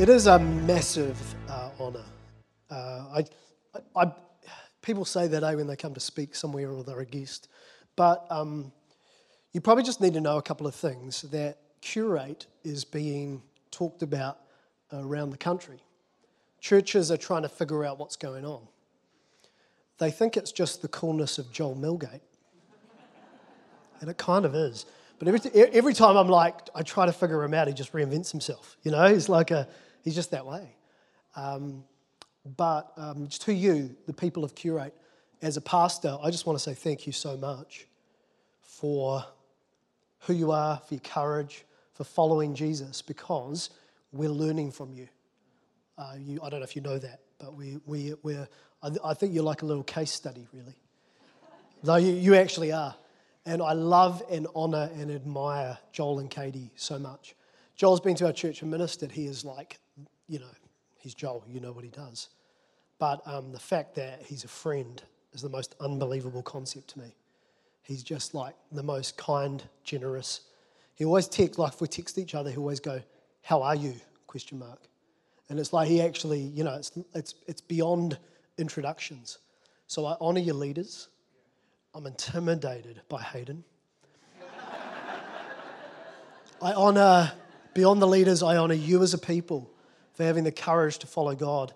It is a massive uh, honour. Uh, I, I, people say that eh, when they come to speak somewhere or they're a guest, but um, you probably just need to know a couple of things. That curate is being talked about around the country. Churches are trying to figure out what's going on. They think it's just the coolness of Joel Milgate, and it kind of is. But every, every time I'm like, I try to figure him out, he just reinvents himself. You know, he's like a, he's just that way. Um, but um, to you, the people of Curate, as a pastor, I just want to say thank you so much for who you are, for your courage, for following Jesus, because we're learning from you. Uh, you I don't know if you know that, but we, we, we're, I, I think you're like a little case study, really. Though you, you actually are. And I love and honour and admire Joel and Katie so much. Joel's been to our church and ministered. He is like, you know, he's Joel, you know what he does. But um, the fact that he's a friend is the most unbelievable concept to me. He's just like the most kind, generous. He always texts, like if we text each other, he always go, how are you? Question mark. And it's like he actually, you know, it's, it's, it's beyond introductions. So I honour your leaders. I'm intimidated by Hayden. I honor, beyond the leaders, I honor you as a people for having the courage to follow God.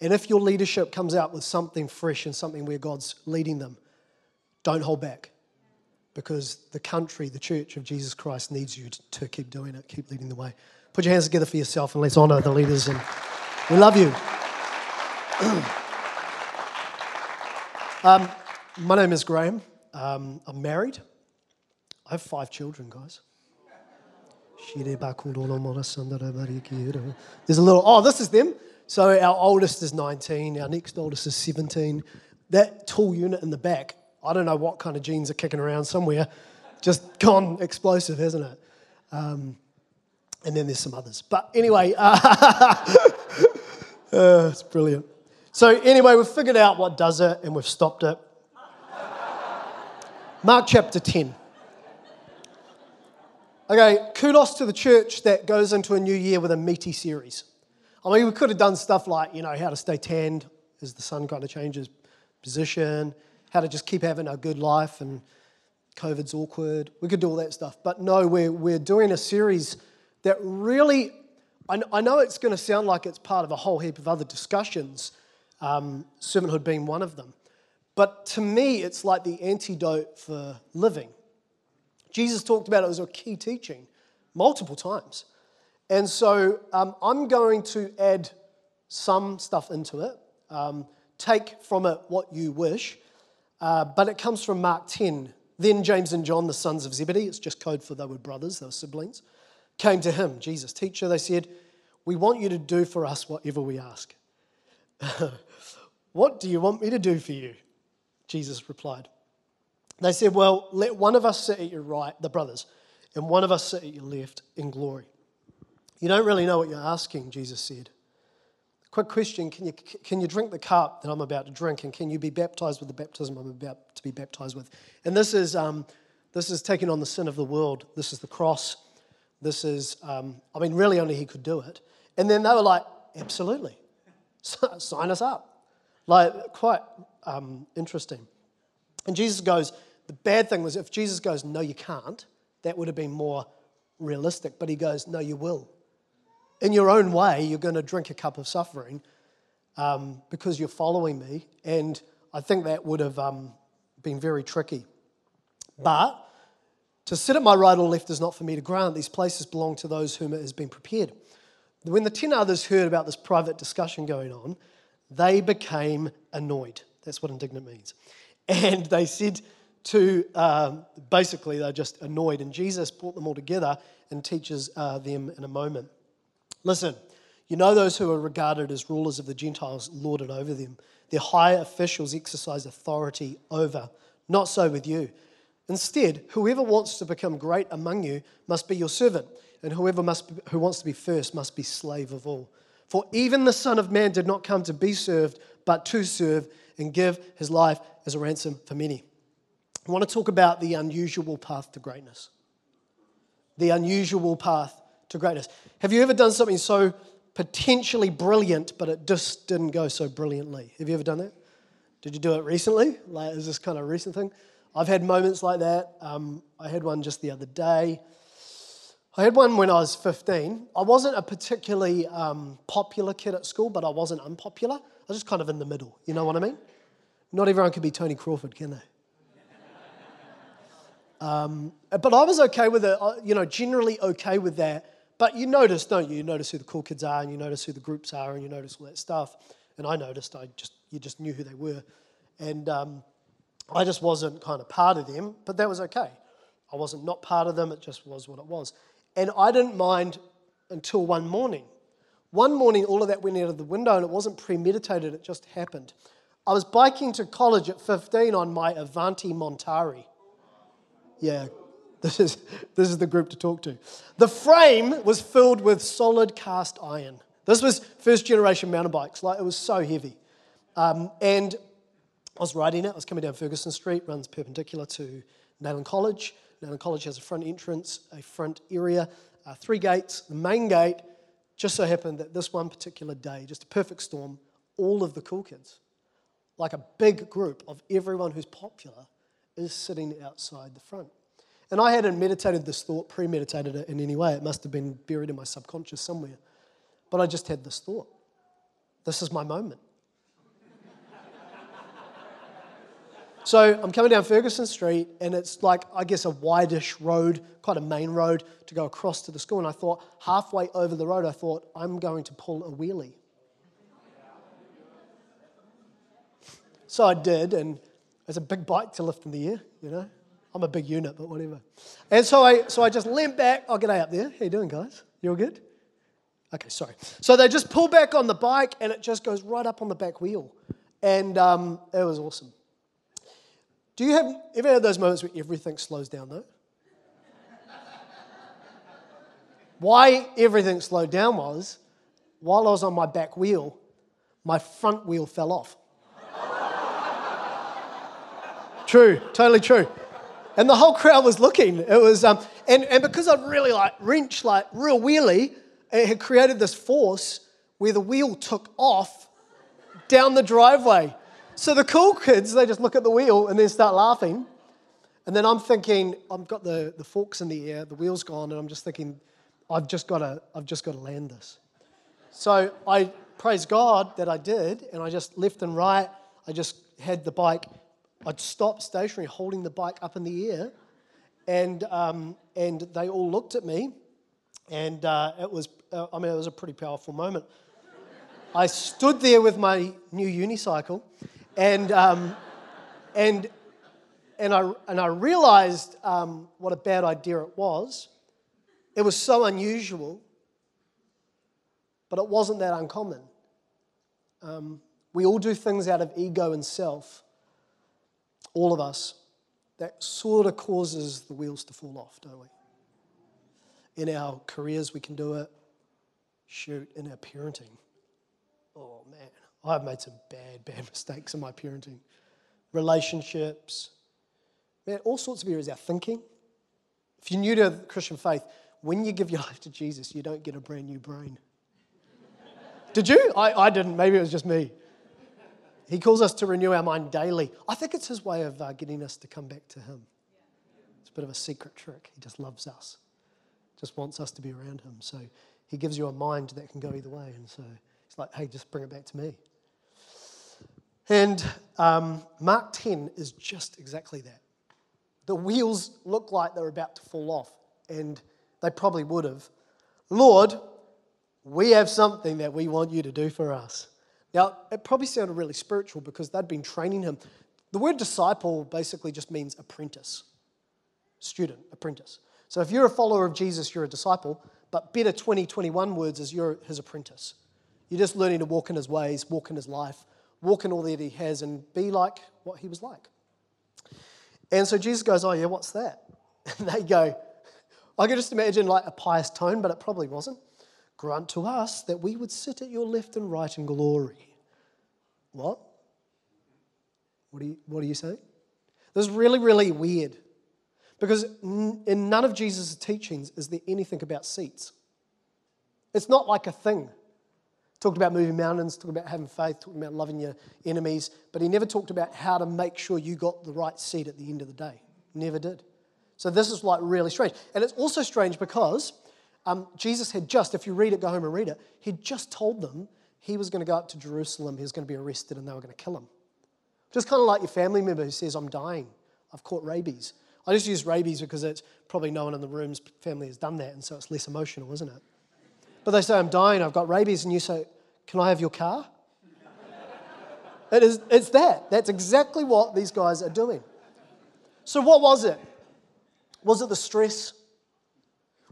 And if your leadership comes out with something fresh and something where God's leading them, don't hold back. Because the country, the church of Jesus Christ needs you to keep doing it, keep leading the way. Put your hands together for yourself and let's honor the leaders. And we love you. um, my name is Graham. Um, I'm married. I have five children, guys. There's a little, oh, this is them. So our oldest is 19, our next oldest is 17. That tall unit in the back, I don't know what kind of genes are kicking around somewhere. Just gone explosive, hasn't it? Um, and then there's some others. But anyway, uh, uh, it's brilliant. So, anyway, we've figured out what does it and we've stopped it. Mark chapter 10. Okay, kudos to the church that goes into a new year with a meaty series. I mean, we could have done stuff like, you know, how to stay tanned as the sun kind of changes position, how to just keep having a good life and COVID's awkward. We could do all that stuff. But no, we're, we're doing a series that really, I, I know it's going to sound like it's part of a whole heap of other discussions, um, servanthood being one of them. But to me, it's like the antidote for living. Jesus talked about it as a key teaching multiple times. And so um, I'm going to add some stuff into it, um, take from it what you wish, uh, but it comes from Mark 10. Then James and John, the sons of Zebedee, it's just code for they were brothers, they were siblings, came to him, Jesus, teacher. They said, We want you to do for us whatever we ask. what do you want me to do for you? Jesus replied. They said, Well, let one of us sit at your right, the brothers, and one of us sit at your left in glory. You don't really know what you're asking, Jesus said. Quick question can you, can you drink the cup that I'm about to drink, and can you be baptized with the baptism I'm about to be baptized with? And this is, um, this is taking on the sin of the world. This is the cross. This is, um, I mean, really only he could do it. And then they were like, Absolutely. Sign us up. Like, quite um, interesting. And Jesus goes, the bad thing was if Jesus goes, no, you can't, that would have been more realistic. But he goes, no, you will. In your own way, you're going to drink a cup of suffering um, because you're following me. And I think that would have um, been very tricky. But to sit at my right or left is not for me to grant. These places belong to those whom it has been prepared. When the 10 others heard about this private discussion going on, they became annoyed. That's what indignant means. And they said to, um, basically, they're just annoyed. And Jesus brought them all together and teaches uh, them in a moment. Listen, you know those who are regarded as rulers of the Gentiles lord it over them. Their high officials exercise authority over. Not so with you. Instead, whoever wants to become great among you must be your servant, and whoever must who wants to be first must be slave of all. For even the Son of Man did not come to be served, but to serve and give his life as a ransom for many. I want to talk about the unusual path to greatness. The unusual path to greatness. Have you ever done something so potentially brilliant, but it just didn't go so brilliantly. Have you ever done that? Did you do it recently? Like, is this kind of recent thing? I've had moments like that. Um, I had one just the other day. I had one when I was 15. I wasn't a particularly um, popular kid at school, but I wasn't unpopular. I was just kind of in the middle. You know what I mean? Not everyone can be Tony Crawford, can they? Um, but I was okay with it, you know, generally okay with that. But you notice, don't you? You notice who the cool kids are, and you notice who the groups are, and you notice all that stuff. And I noticed, I just, you just knew who they were. And um, I just wasn't kind of part of them, but that was okay. I wasn't not part of them, it just was what it was. And I didn't mind until one morning. One morning, all of that went out of the window, and it wasn't premeditated, it just happened. I was biking to college at 15 on my Avanti Montari. Yeah, this is, this is the group to talk to. The frame was filled with solid cast iron. This was first generation mountain bikes, like it was so heavy. Um, and I was riding it, I was coming down Ferguson Street, runs perpendicular to Neyland College. Neyland College has a front entrance, a front area, uh, three gates. The main gate just so happened that this one particular day, just a perfect storm, all of the cool kids, like a big group of everyone who's popular, is sitting outside the front. And I hadn't meditated this thought, premeditated it in any way. It must have been buried in my subconscious somewhere. But I just had this thought this is my moment. so I'm coming down Ferguson Street, and it's like, I guess, a wideish road, quite a main road to go across to the school. And I thought, halfway over the road, I thought, I'm going to pull a wheelie. So I did, and it's a big bike to lift in the air, you know. I'm a big unit, but whatever. And so I, so I just leant back. Oh, g'day up there. How you doing, guys? You all good? Okay, sorry. So they just pull back on the bike, and it just goes right up on the back wheel. And um, it was awesome. Do you have ever had those moments where everything slows down, though? Why everything slowed down was while I was on my back wheel, my front wheel fell off. True, totally true. And the whole crowd was looking. It was, um, and, and because I'd really like wrench, like real wheelie, it had created this force where the wheel took off down the driveway. So the cool kids, they just look at the wheel and then start laughing. And then I'm thinking, I've got the, the forks in the air, the wheel's gone, and I'm just thinking, I've just got to, I've just got to land this. So I praise God that I did, and I just left and right. I just had the bike I'd stop stationary, holding the bike up in the air, and, um, and they all looked at me, and uh, it was, uh, I mean, it was a pretty powerful moment. I stood there with my new unicycle, and, um, and, and, I, and I realized um, what a bad idea it was. It was so unusual, but it wasn't that uncommon. Um, we all do things out of ego and self all of us, that sort of causes the wheels to fall off, don't we? In our careers, we can do it. Shoot, in our parenting. Oh man, I've made some bad, bad mistakes in my parenting. Relationships, man, all sorts of areas. Our thinking. If you're new to Christian faith, when you give your life to Jesus, you don't get a brand new brain. Did you? I, I didn't. Maybe it was just me. He calls us to renew our mind daily. I think it's his way of uh, getting us to come back to him. It's a bit of a secret trick. He just loves us, just wants us to be around him. So he gives you a mind that can go either way. And so he's like, hey, just bring it back to me. And um, Mark 10 is just exactly that. The wheels look like they're about to fall off, and they probably would have. Lord, we have something that we want you to do for us. Now, it probably sounded really spiritual because they'd been training him. The word disciple basically just means apprentice, student, apprentice. So if you're a follower of Jesus, you're a disciple, but better 2021 words is you're his apprentice. You're just learning to walk in his ways, walk in his life, walk in all that he has, and be like what he was like. And so Jesus goes, Oh, yeah, what's that? And they go, I can just imagine like a pious tone, but it probably wasn't. Grant to us that we would sit at your left and right in glory. What? What are you, what are you saying? This is really, really weird because in none of Jesus' teachings is there anything about seats. It's not like a thing. Talked about moving mountains, talked about having faith, talked about loving your enemies, but he never talked about how to make sure you got the right seat at the end of the day. Never did. So this is like really strange. And it's also strange because um, Jesus had just, if you read it, go home and read it, he'd just told them he was going to go up to Jerusalem, he was going to be arrested, and they were going to kill him. Just kind of like your family member who says, I'm dying, I've caught rabies. I just use rabies because it's probably no one in the room's family has done that, and so it's less emotional, isn't it? But they say, I'm dying, I've got rabies, and you say, Can I have your car? it is, it's that. That's exactly what these guys are doing. So, what was it? Was it the stress?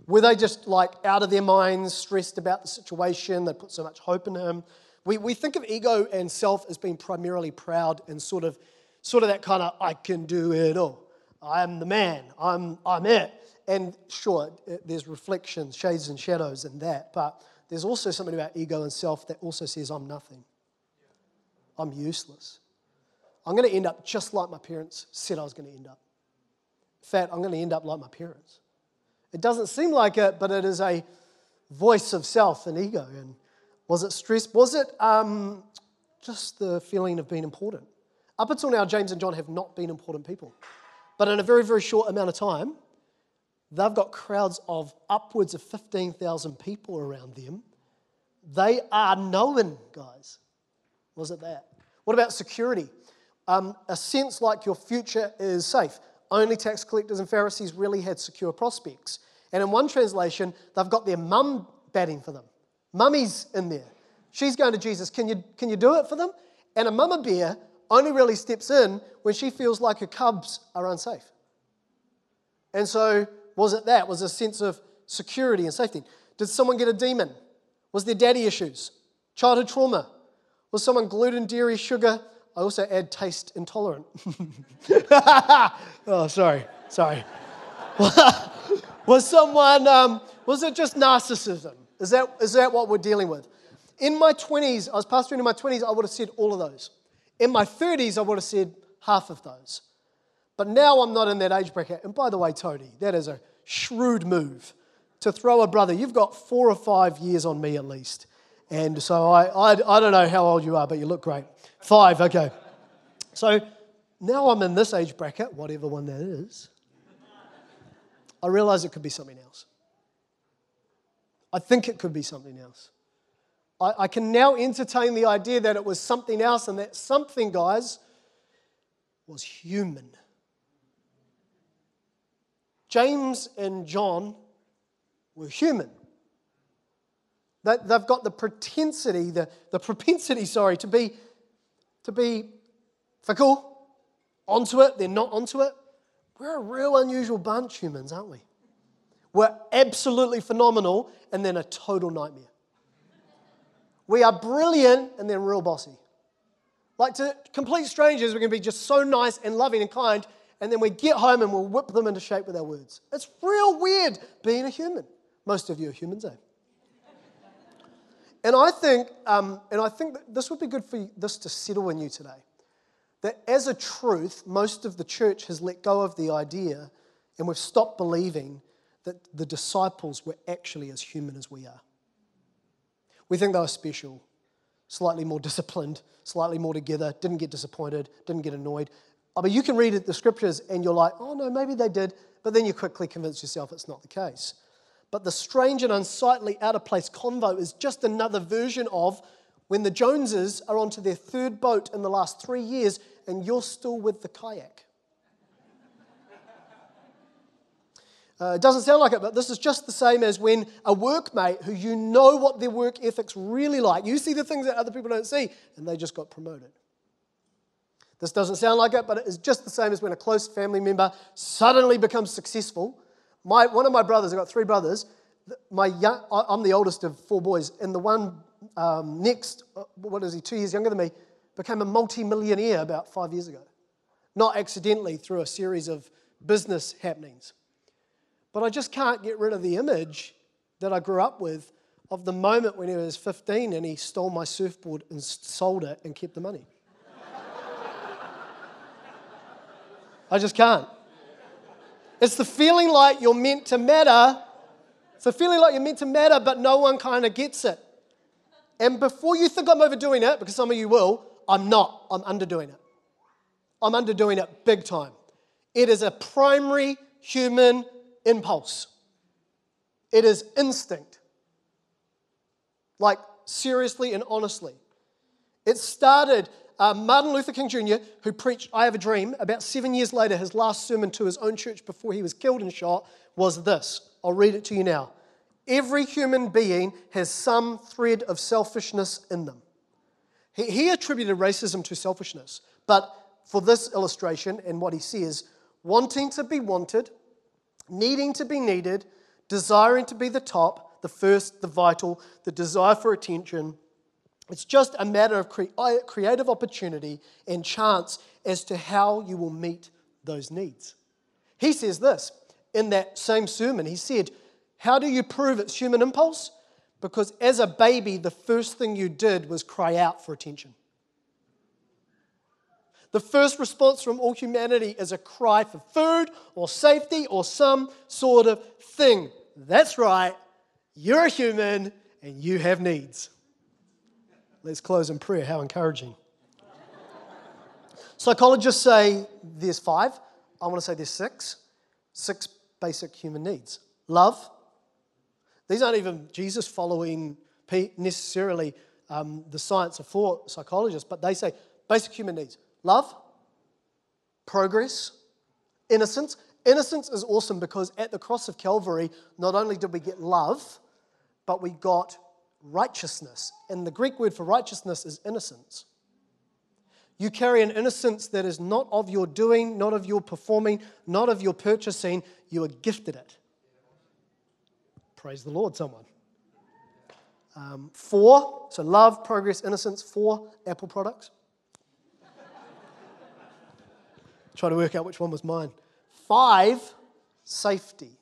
Were they just like out of their minds, stressed about the situation? They put so much hope in him. We, we think of ego and self as being primarily proud and sort of, sort of that kind of, I can do it all. I'm the man. I'm, I'm it. And sure, there's reflections, shades and shadows in that, but there's also something about ego and self that also says, I'm nothing. I'm useless. I'm going to end up just like my parents said I was going to end up. In fact, I'm going to end up like my parents. It doesn't seem like it, but it is a voice of self and ego. And was it stress? Was it um, just the feeling of being important? Up until now, James and John have not been important people. But in a very, very short amount of time, they've got crowds of upwards of 15,000 people around them. They are known, guys. Was it that? What about security? Um, a sense like your future is safe. Only tax collectors and Pharisees really had secure prospects. And in one translation, they've got their mum batting for them. Mummy's in there. She's going to Jesus, can you, can you do it for them? And a mama bear only really steps in when she feels like her cubs are unsafe. And so, was it that? Was a sense of security and safety? Did someone get a demon? Was there daddy issues? Childhood trauma? Was someone gluten, dairy, sugar? I also add taste intolerant. oh, sorry, sorry. was someone, um, was it just narcissism? Is that, is that what we're dealing with? In my 20s, I was pastoring in my 20s, I would have said all of those. In my 30s, I would have said half of those. But now I'm not in that age bracket. And by the way, Tony, that is a shrewd move to throw a brother. You've got four or five years on me at least. And so I, I, I don't know how old you are, but you look great. Five, okay. So now I'm in this age bracket, whatever one that is. I realize it could be something else. I think it could be something else. I, I can now entertain the idea that it was something else, and that something, guys, was human. James and John were human. They've got the propensity, the, the propensity, sorry, to be, to be fickle, onto it, they're not onto it. We're a real unusual bunch, humans, aren't we? We're absolutely phenomenal and then a total nightmare. We are brilliant and then real bossy. Like to complete strangers, we're going to be just so nice and loving and kind, and then we get home and we'll whip them into shape with our words. It's real weird being a human. Most of you are humans, eh? And I think, um, and I think this would be good for this to settle in you today. That as a truth, most of the church has let go of the idea, and we've stopped believing that the disciples were actually as human as we are. We think they were special, slightly more disciplined, slightly more together, didn't get disappointed, didn't get annoyed. I mean, you can read the scriptures and you're like, oh no, maybe they did, but then you quickly convince yourself it's not the case. But the strange and unsightly, out of place convo is just another version of when the Joneses are onto their third boat in the last three years and you're still with the kayak. Uh, it doesn't sound like it, but this is just the same as when a workmate who you know what their work ethic's really like, you see the things that other people don't see, and they just got promoted. This doesn't sound like it, but it is just the same as when a close family member suddenly becomes successful. My, one of my brothers, I've got three brothers, my young, I'm the oldest of four boys, and the one um, next, uh, what is he, two years younger than me, became a multi-millionaire about five years ago. Not accidentally, through a series of business happenings. But I just can't get rid of the image that I grew up with of the moment when he was 15 and he stole my surfboard and sold it and kept the money. I just can't. It's the feeling like you're meant to matter. It's the feeling like you're meant to matter, but no one kind of gets it. And before you think I'm overdoing it, because some of you will, I'm not. I'm underdoing it. I'm underdoing it big time. It is a primary human impulse, it is instinct. Like, seriously and honestly. It started, uh, Martin Luther King Jr., who preached I Have a Dream, about seven years later, his last sermon to his own church before he was killed and shot was this. I'll read it to you now. Every human being has some thread of selfishness in them. He, he attributed racism to selfishness, but for this illustration and what he says, wanting to be wanted, needing to be needed, desiring to be the top, the first, the vital, the desire for attention. It's just a matter of cre- uh, creative opportunity and chance as to how you will meet those needs. He says this in that same sermon. He said, How do you prove it's human impulse? Because as a baby, the first thing you did was cry out for attention. The first response from all humanity is a cry for food or safety or some sort of thing. That's right, you're a human and you have needs. Let's close in prayer. How encouraging. Psychologists say there's five. I want to say there's six. Six basic human needs love. These aren't even Jesus following necessarily um, the science of for psychologists, but they say basic human needs love, progress, innocence. Innocence is awesome because at the cross of Calvary, not only did we get love, but we got righteousness. And the Greek word for righteousness is innocence. You carry an innocence that is not of your doing, not of your performing, not of your purchasing. You are gifted it. Praise the Lord, someone. Um, four, so love, progress, innocence. Four, Apple products. Try to work out which one was mine. Five, safety.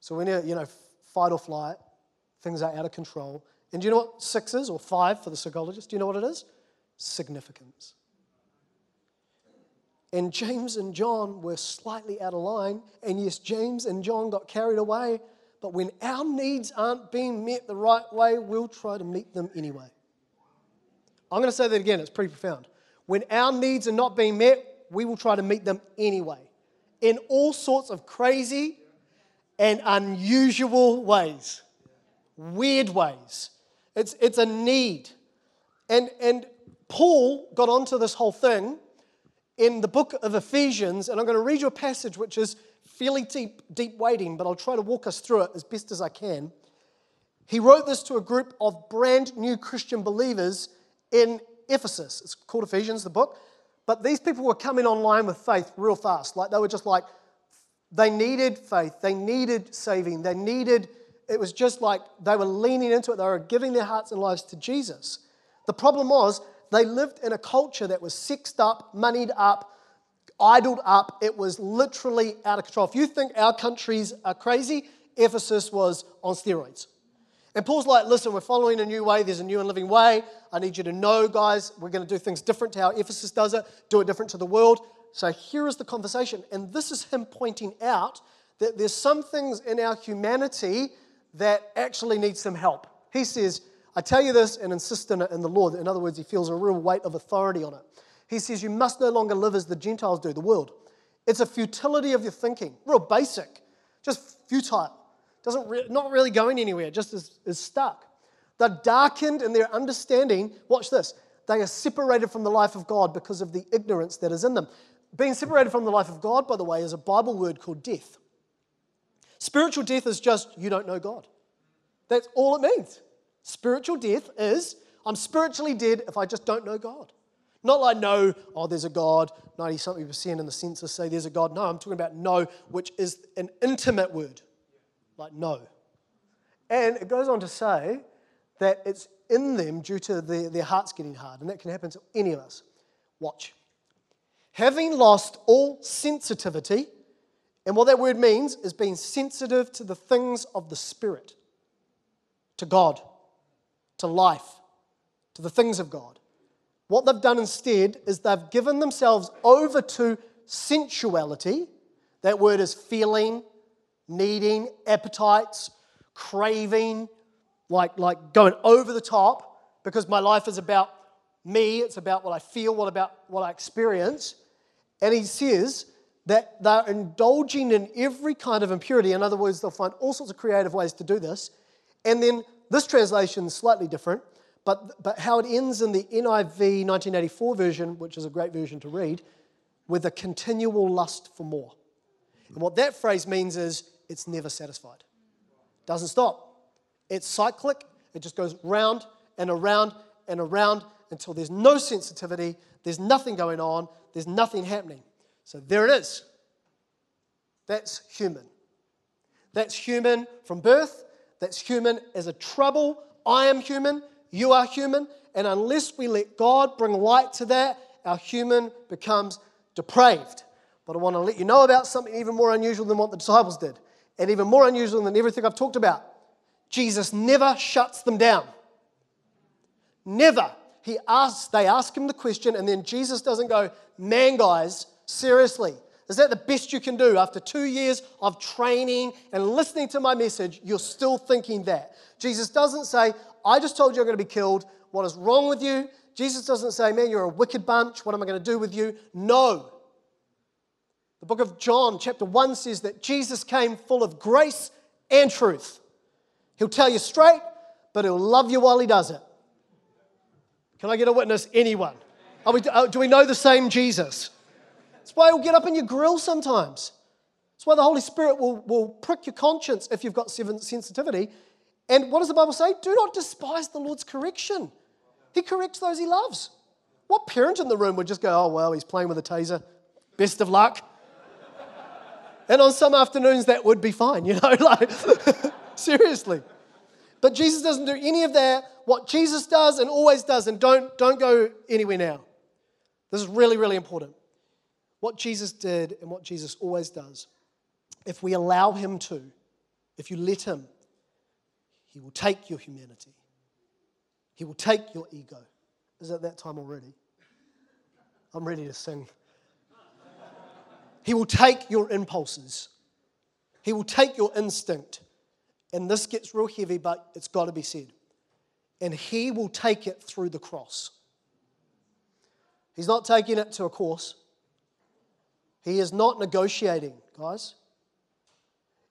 So when you, you know, fight or flight, things are out of control. And do you know what six is, or five for the psychologist? Do you know what it is? significance. And James and John were slightly out of line. And yes, James and John got carried away. But when our needs aren't being met the right way, we'll try to meet them anyway. I'm going to say that again, it's pretty profound. When our needs are not being met, we will try to meet them anyway, in all sorts of crazy and unusual ways, weird ways. It's, it's a need. And, and Paul got onto this whole thing in the book of Ephesians, and I'm going to read you a passage which is fairly deep, deep wading, but I'll try to walk us through it as best as I can. He wrote this to a group of brand new Christian believers in Ephesus. It's called Ephesians, the book. But these people were coming online with faith real fast. Like they were just like, they needed faith, they needed saving, they needed, it was just like they were leaning into it, they were giving their hearts and lives to Jesus. The problem was they lived in a culture that was sexed up, moneyed up, idled up. It was literally out of control. If you think our countries are crazy, Ephesus was on steroids. And Paul's like, listen, we're following a new way. There's a new and living way. I need you to know, guys, we're going to do things different to how Ephesus does it, do it different to the world. So here is the conversation. And this is him pointing out that there's some things in our humanity that actually needs some help. He says, I tell you this and insist in it in the Lord. In other words, he feels a real weight of authority on it. He says, You must no longer live as the Gentiles do, the world. It's a futility of your thinking, real basic, just futile. Doesn't re- not really going anywhere, just is, is stuck. They're darkened in their understanding. Watch this. They are separated from the life of God because of the ignorance that is in them. Being separated from the life of God, by the way, is a Bible word called death. Spiritual death is just you don't know God. That's all it means. Spiritual death is I'm spiritually dead if I just don't know God. Not like no, oh, there's a God, 90 something percent in the census say there's a God. No, I'm talking about no, which is an intimate word, like no. And it goes on to say that it's in them due to their, their hearts getting hard, and that can happen to any of us. Watch. Having lost all sensitivity, and what that word means is being sensitive to the things of the Spirit, to God to life, to the things of God. What they've done instead is they've given themselves over to sensuality. That word is feeling, needing, appetites, craving, like, like going over the top. because my life is about me, it's about what I feel, what about what I experience. And he says that they're indulging in every kind of impurity. In other words, they'll find all sorts of creative ways to do this. And then this translation is slightly different, but, but how it ends in the NIV 1984 version, which is a great version to read, with a continual lust for more. And what that phrase means is it's never satisfied. Doesn't stop. It's cyclic. It just goes round and around and around until there's no sensitivity, there's nothing going on, there's nothing happening. So there it is. That's human. That's human from birth. That's human as a trouble. I am human. You are human. And unless we let God bring light to that, our human becomes depraved. But I want to let you know about something even more unusual than what the disciples did, and even more unusual than everything I've talked about. Jesus never shuts them down. Never. He asks, they ask him the question, and then Jesus doesn't go, Man, guys, seriously, is that the best you can do? After two years of training and listening to my message, you're still thinking that. Jesus doesn't say, I just told you I'm going to be killed. What is wrong with you? Jesus doesn't say, Man, you're a wicked bunch. What am I going to do with you? No. The book of John, chapter 1, says that Jesus came full of grace and truth. He'll tell you straight, but he'll love you while he does it. Can I get a witness? Anyone? We, uh, do we know the same Jesus? That's why he'll get up in your grill sometimes. That's why the Holy Spirit will, will prick your conscience if you've got sensitivity. And what does the Bible say? Do not despise the Lord's correction. He corrects those he loves. What parent in the room would just go, oh, well, he's playing with a taser. Best of luck. And on some afternoons, that would be fine, you know, like, seriously. But Jesus doesn't do any of that. What Jesus does and always does, and don't, don't go anywhere now. This is really, really important. What Jesus did and what Jesus always does, if we allow Him to, if you let Him, He will take your humanity, He will take your ego. Is it that time already? I'm ready to sing. He will take your impulses. He will take your instinct. And this gets real heavy, but it's got to be said. And He will take it through the cross. He's not taking it to a course, He is not negotiating, guys.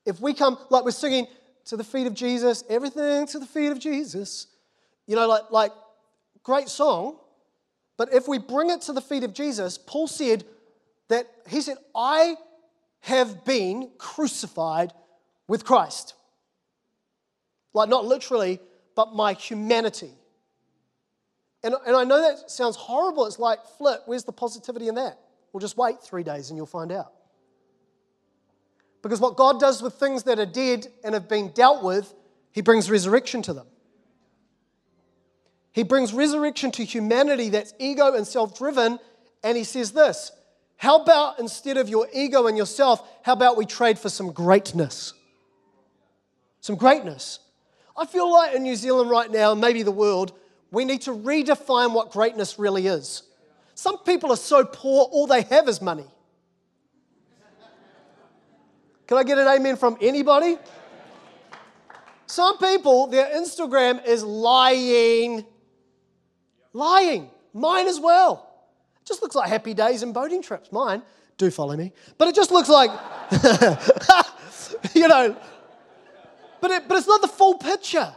If we come, like we're singing to the feet of Jesus, everything to the feet of Jesus, you know, like, like great song, but if we bring it to the feet of Jesus, Paul said, that he said, I have been crucified with Christ. Like, not literally, but my humanity. And, and I know that sounds horrible. It's like, flip, where's the positivity in that? Well, just wait three days and you'll find out. Because what God does with things that are dead and have been dealt with, He brings resurrection to them. He brings resurrection to humanity that's ego and self driven, and He says this how about instead of your ego and yourself, how about we trade for some greatness? Some greatness. I feel like in New Zealand right now, maybe the world, we need to redefine what greatness really is. Some people are so poor, all they have is money. Can I get an amen from anybody? Some people, their Instagram is lying. Lying. Mine as well It just looks like happy days and boating trips. Mine, do follow me. But it just looks like, you know, but, it, but it's not the full picture.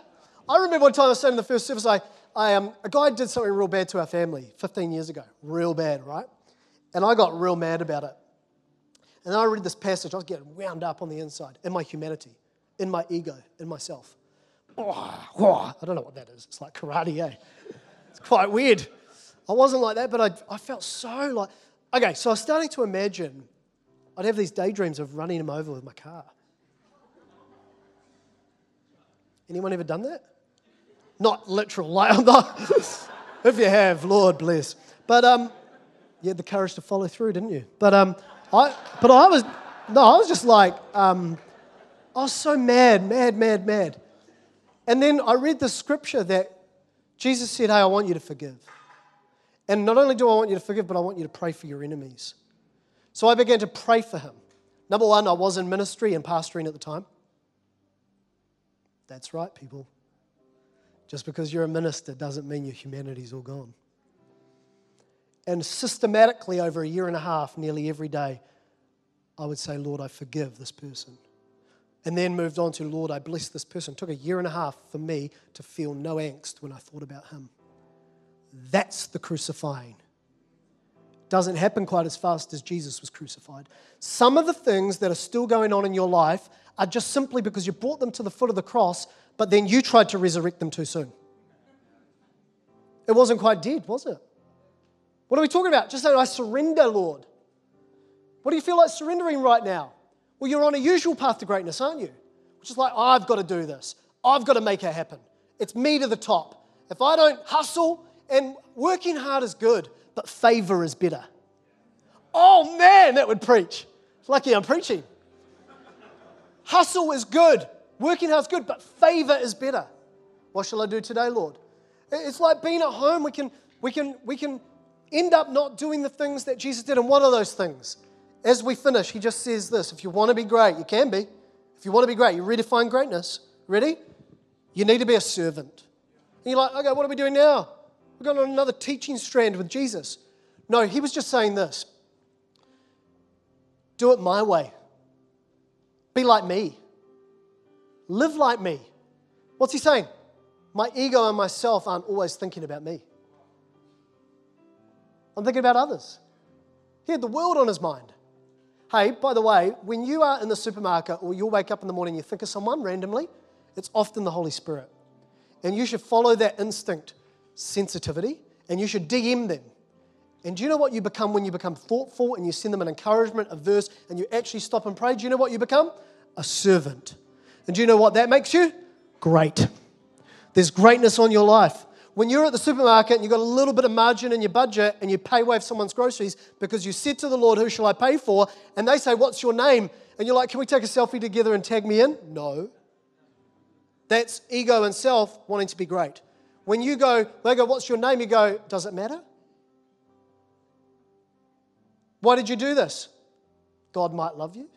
I remember one time I was saying in the first service, I, I, um, a guy did something real bad to our family 15 years ago. Real bad, right? And I got real mad about it. And then I read this passage, I was getting wound up on the inside, in my humanity, in my ego, in myself. Oh, oh, I don't know what that is. It's like karate, eh? It's quite weird. I wasn't like that, but I, I felt so like. Okay, so I was starting to imagine I'd have these daydreams of running him over with my car. Anyone ever done that? Not literal, like I'm not. if you have, Lord bless. But um, you had the courage to follow through, didn't you? But um, I, but I was, no, I was just like, um, I was so mad, mad, mad, mad. And then I read the scripture that Jesus said, Hey, I want you to forgive. And not only do I want you to forgive, but I want you to pray for your enemies. So I began to pray for him. Number one, I was in ministry and pastoring at the time. That's right, people. Just because you're a minister doesn't mean your humanity's all gone. And systematically, over a year and a half, nearly every day, I would say, Lord, I forgive this person. And then moved on to, Lord, I bless this person. It took a year and a half for me to feel no angst when I thought about him. That's the crucifying. Doesn't happen quite as fast as Jesus was crucified. Some of the things that are still going on in your life are just simply because you brought them to the foot of the cross, but then you tried to resurrect them too soon. It wasn't quite dead, was it? What are we talking about? Just say, I surrender, Lord. What do you feel like surrendering right now? Well, you're on a usual path to greatness, aren't you? Which is like, I've got to do this. I've got to make it happen. It's me to the top. If I don't hustle, and working hard is good, but favor is better. Oh man, that would preach. Lucky I'm preaching. Hustle is good, working hard is good, but favor is better. What shall I do today, Lord? It's like being at home. We can, we can, we can end up not doing the things that Jesus did. And what are those things? As we finish, he just says this if you want to be great, you can be. If you want to be great, you redefine greatness. Ready? You need to be a servant. And you're like, okay, what are we doing now? We're going on another teaching strand with Jesus. No, he was just saying this do it my way. Be like me. Live like me. What's he saying? My ego and myself aren't always thinking about me. I'm thinking about others. He had the world on his mind. Hey, by the way, when you are in the supermarket or you'll wake up in the morning and you think of someone randomly, it's often the Holy Spirit. And you should follow that instinct, sensitivity, and you should DM them. And do you know what you become when you become thoughtful and you send them an encouragement, a verse, and you actually stop and pray? Do you know what you become? A servant. And do you know what that makes you? Great. There's greatness on your life when you're at the supermarket and you've got a little bit of margin in your budget and you pay wave someone's groceries because you said to the Lord, Who shall I pay for? And they say, What's your name? And you're like, Can we take a selfie together and tag me in? No. That's ego and self wanting to be great. When you go, they go, What's your name? You go, Does it matter? Why did you do this? God might love you.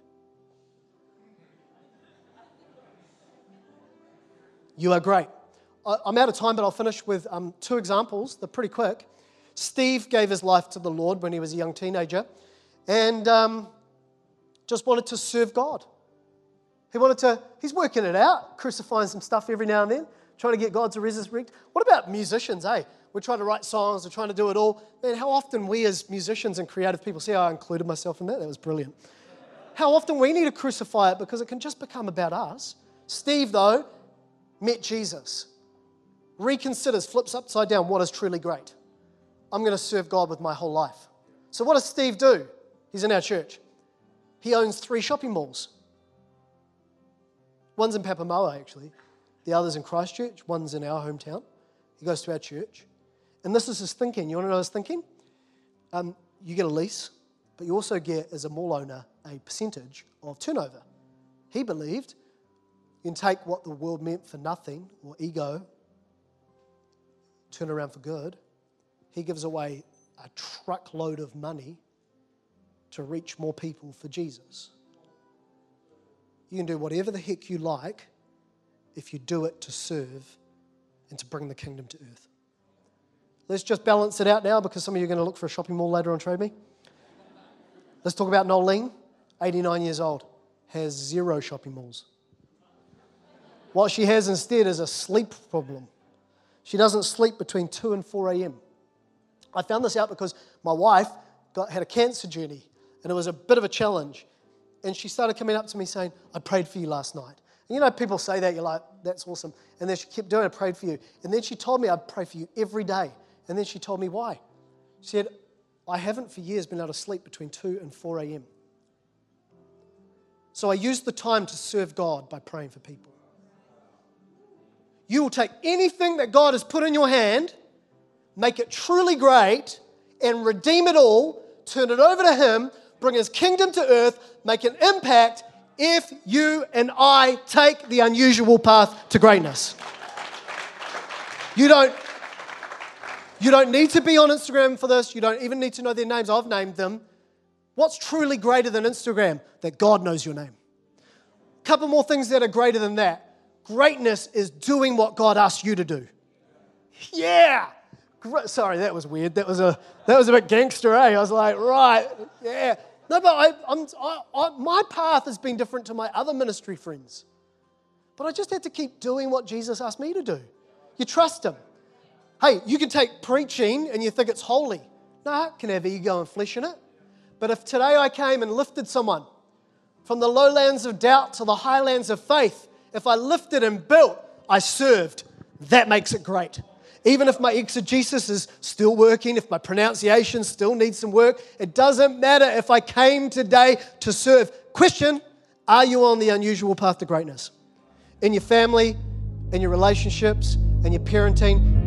You are great. I'm out of time, but I'll finish with um, two examples. They're pretty quick. Steve gave his life to the Lord when he was a young teenager and um, just wanted to serve God. He wanted to, he's working it out, crucifying some stuff every now and then, trying to get God to resurrect. What about musicians, eh? We're trying to write songs, we're trying to do it all. Man, how often we as musicians and creative people, see I included myself in that? That was brilliant. How often we need to crucify it because it can just become about us. Steve, though, met Jesus reconsiders, flips upside down what is truly great. I'm going to serve God with my whole life. So, what does Steve do? He's in our church. He owns three shopping malls. One's in Papamoa, actually. The other's in Christchurch. One's in our hometown. He goes to our church. And this is his thinking. You want to know his thinking? Um, you get a lease, but you also get, as a mall owner, a percentage of turnover. He believed you can take what the world meant for nothing, or ego, turn around for good. He gives away a truckload of money to reach more people for Jesus. You can do whatever the heck you like if you do it to serve and to bring the kingdom to earth. Let's just balance it out now because some of you are going to look for a shopping mall later on Trade Me. Let's talk about Nolene, 89 years old, has zero shopping malls. What she has instead is a sleep problem. She doesn't sleep between 2 and 4 a.m. I found this out because my wife got, had a cancer journey and it was a bit of a challenge. And she started coming up to me saying, I prayed for you last night. And you know, people say that, you're like, that's awesome. And then she kept doing it, I prayed for you. And then she told me I'd pray for you every day. And then she told me why. She said, I haven't for years been able to sleep between 2 and 4 a.m. So I used the time to serve God by praying for people you will take anything that God has put in your hand, make it truly great, and redeem it all, turn it over to Him, bring His kingdom to earth, make an impact if you and I take the unusual path to greatness. You don't, you don't need to be on Instagram for this. You don't even need to know their names. I've named them. What's truly greater than Instagram? That God knows your name. A couple more things that are greater than that. Greatness is doing what God asks you to do. Yeah. Sorry, that was weird. That was a that was a bit gangster, eh? I was like, right, yeah. No, but I, I'm, I, I, my path has been different to my other ministry friends. But I just had to keep doing what Jesus asked me to do. You trust Him. Hey, you can take preaching and you think it's holy. It can have ego and flesh in it. But if today I came and lifted someone from the lowlands of doubt to the highlands of faith, if I lifted and built, I served, that makes it great. Even if my exegesis is still working, if my pronunciation still needs some work, it doesn't matter if I came today to serve. Question Are you on the unusual path to greatness? In your family, in your relationships, in your parenting,